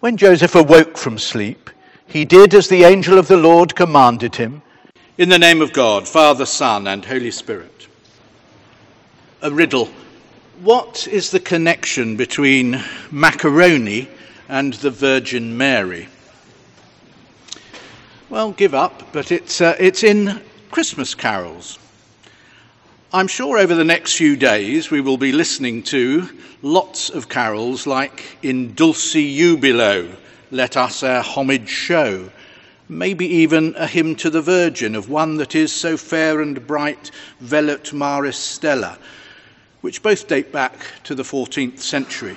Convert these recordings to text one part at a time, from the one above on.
When Joseph awoke from sleep, he did as the angel of the Lord commanded him. In the name of God, Father, Son, and Holy Spirit. A riddle. What is the connection between macaroni and the Virgin Mary? Well, give up, but it's, uh, it's in Christmas carols. I'm sure over the next few days we will be listening to lots of carols like In Dulci Jubilo, Let Us Our Homage Show, maybe even a hymn to the Virgin of one that is so fair and bright, Velut Maris Stella, which both date back to the 14th century.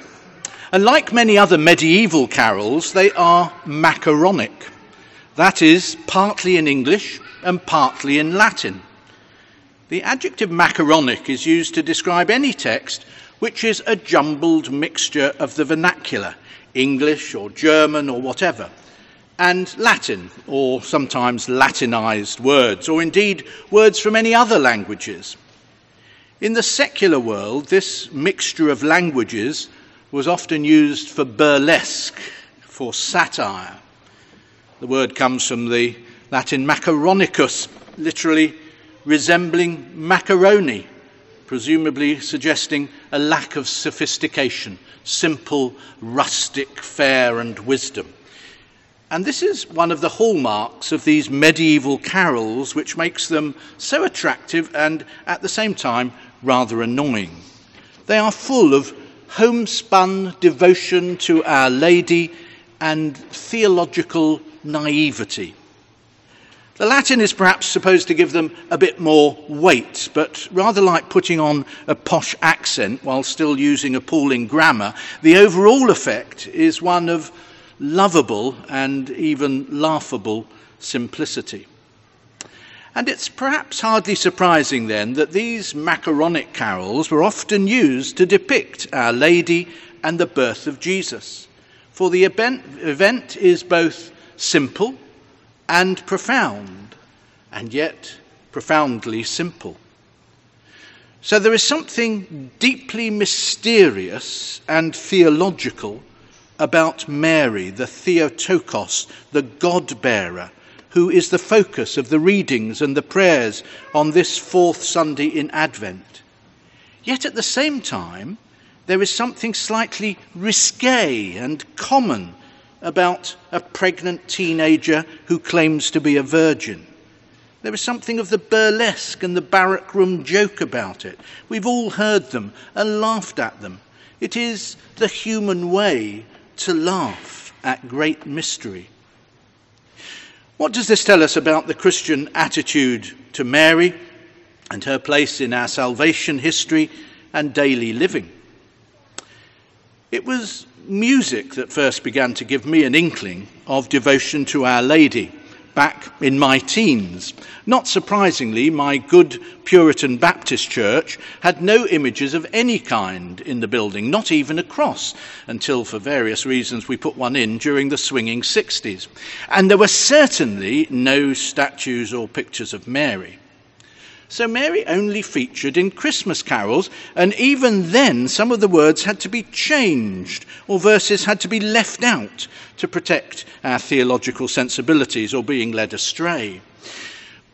And like many other medieval carols, they are macaronic. That is, partly in English and partly in Latin. The adjective macaronic is used to describe any text which is a jumbled mixture of the vernacular, English or German or whatever, and Latin, or sometimes Latinized words, or indeed words from any other languages. In the secular world, this mixture of languages was often used for burlesque, for satire. The word comes from the Latin macaronicus, literally resembling macaroni, presumably suggesting a lack of sophistication, simple, rustic fare and wisdom. And this is one of the hallmarks of these medieval carols, which makes them so attractive and at the same time rather annoying. They are full of homespun devotion to Our Lady and theological naivety. The Latin is perhaps supposed to give them a bit more weight, but rather like putting on a posh accent while still using appalling grammar, the overall effect is one of lovable and even laughable simplicity. And it's perhaps hardly surprising then that these macaronic carols were often used to depict Our Lady and the birth of Jesus. For the event, event is both simple and profound, and yet profoundly simple. So there is something deeply mysterious and theological about Mary, the Theotokos, the God bearer, who is the focus of the readings and the prayers on this fourth Sunday in Advent. Yet at the same time, there is something slightly risque and common about a pregnant teenager who claims to be a virgin. There is something of the burlesque and the barrack room joke about it. We've all heard them and laughed at them. It is the human way to laugh at great mystery. What does this tell us about the Christian attitude to Mary and her place in our salvation history and daily living? It was music that first began to give me an inkling of devotion to Our Lady back in my teens. Not surprisingly, my good Puritan Baptist church had no images of any kind in the building, not even a cross, until for various reasons we put one in during the swinging 60s. And there were certainly no statues or pictures of Mary. So Mary only featured in Christmas carols, and even then some of the words had to be changed or verses had to be left out to protect our theological sensibilities or being led astray.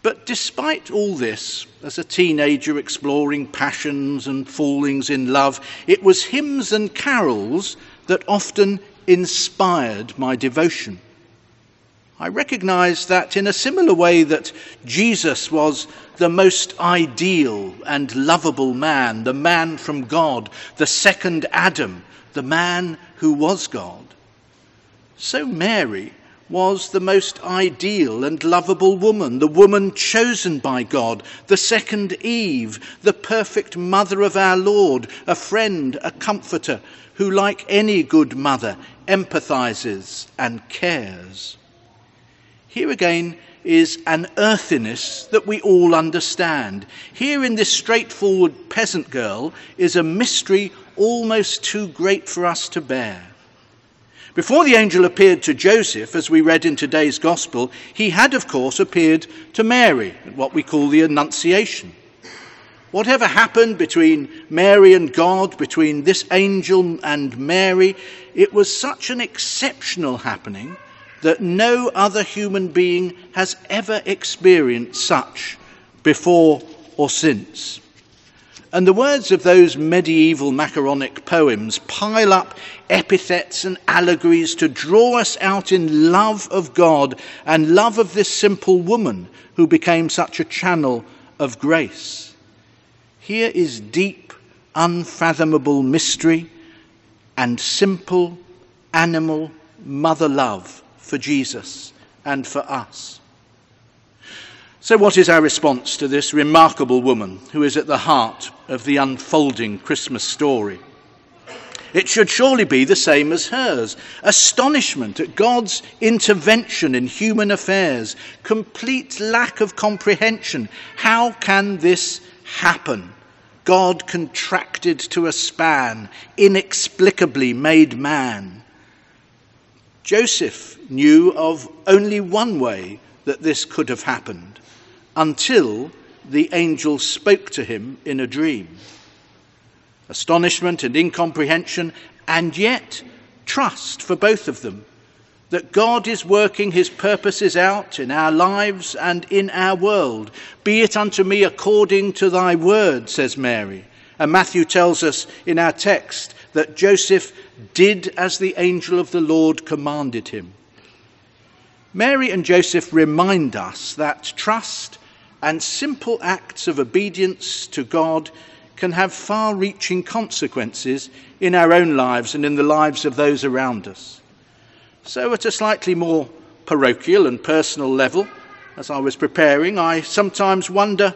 But despite all this, as a teenager exploring passions and fallings in love, it was hymns and carols that often inspired my devotion. I recognize that in a similar way that Jesus was the most ideal and lovable man, the man from God, the second Adam, the man who was God, so Mary was the most ideal and lovable woman, the woman chosen by God, the second Eve, the perfect mother of our Lord, a friend, a comforter, who, like any good mother, empathizes and cares. Here again is an earthiness that we all understand. Here in this straightforward peasant girl is a mystery almost too great for us to bear. Before the angel appeared to Joseph, as we read in today's gospel, he had, of course, appeared to Mary, at what we call the Annunciation. Whatever happened between Mary and God, between this angel and Mary, it was such an exceptional happening that no other human being has ever experienced such before or since. And the words of those medieval macaronic poems pile up epithets and allegories to draw us out in love of God and love of this simple woman who became such a channel of grace. Here is deep, unfathomable mystery and simple, animal mother love for Jesus and for us. So, what is our response to this remarkable woman who is at the heart of the unfolding Christmas story? It should surely be the same as hers astonishment at God's intervention in human affairs, complete lack of comprehension. How can this happen? God contracted to a span, inexplicably made man. Joseph knew of only one way that this could have happened until the angel spoke to him in a dream. Astonishment and incomprehension, and yet trust for both of them that God is working his purposes out in our lives and in our world. Be it unto me according to thy word, says Mary. And Matthew tells us in our text that Joseph did as the angel of the Lord commanded him. Mary and Joseph remind us that trust and simple acts of obedience to God can have far reaching consequences in our own lives and in the lives of those around us. So, at a slightly more parochial and personal level, as I was preparing, I sometimes wonder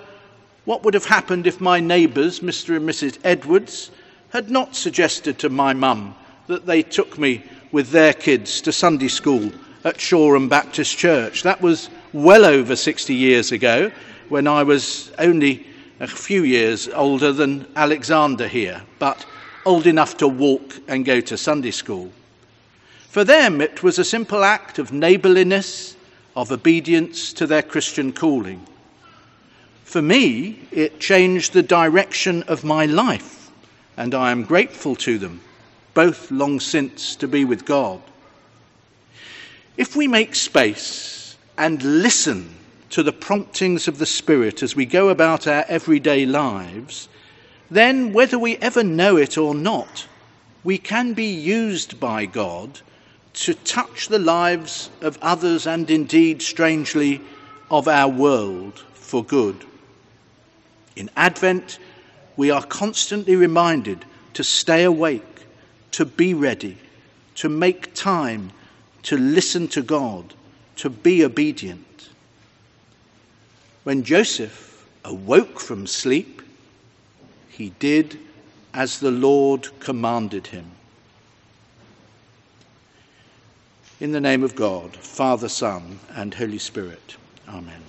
what would have happened if my neighbours, Mr. and Mrs. Edwards, had not suggested to my mum that they took me with their kids to Sunday school at Shoreham Baptist Church. That was well over 60 years ago, when I was only a few years older than Alexander here, but old enough to walk and go to Sunday school. For them, it was a simple act of neighbourliness, of obedience to their Christian calling. For me, it changed the direction of my life, and I am grateful to them, both long since to be with God. If we make space and listen to the promptings of the Spirit as we go about our everyday lives, then whether we ever know it or not, we can be used by God to touch the lives of others and indeed, strangely, of our world for good. In Advent, we are constantly reminded to stay awake, to be ready, to make time, to listen to God, to be obedient. When Joseph awoke from sleep, he did as the Lord commanded him. In the name of God, Father, Son, and Holy Spirit. Amen.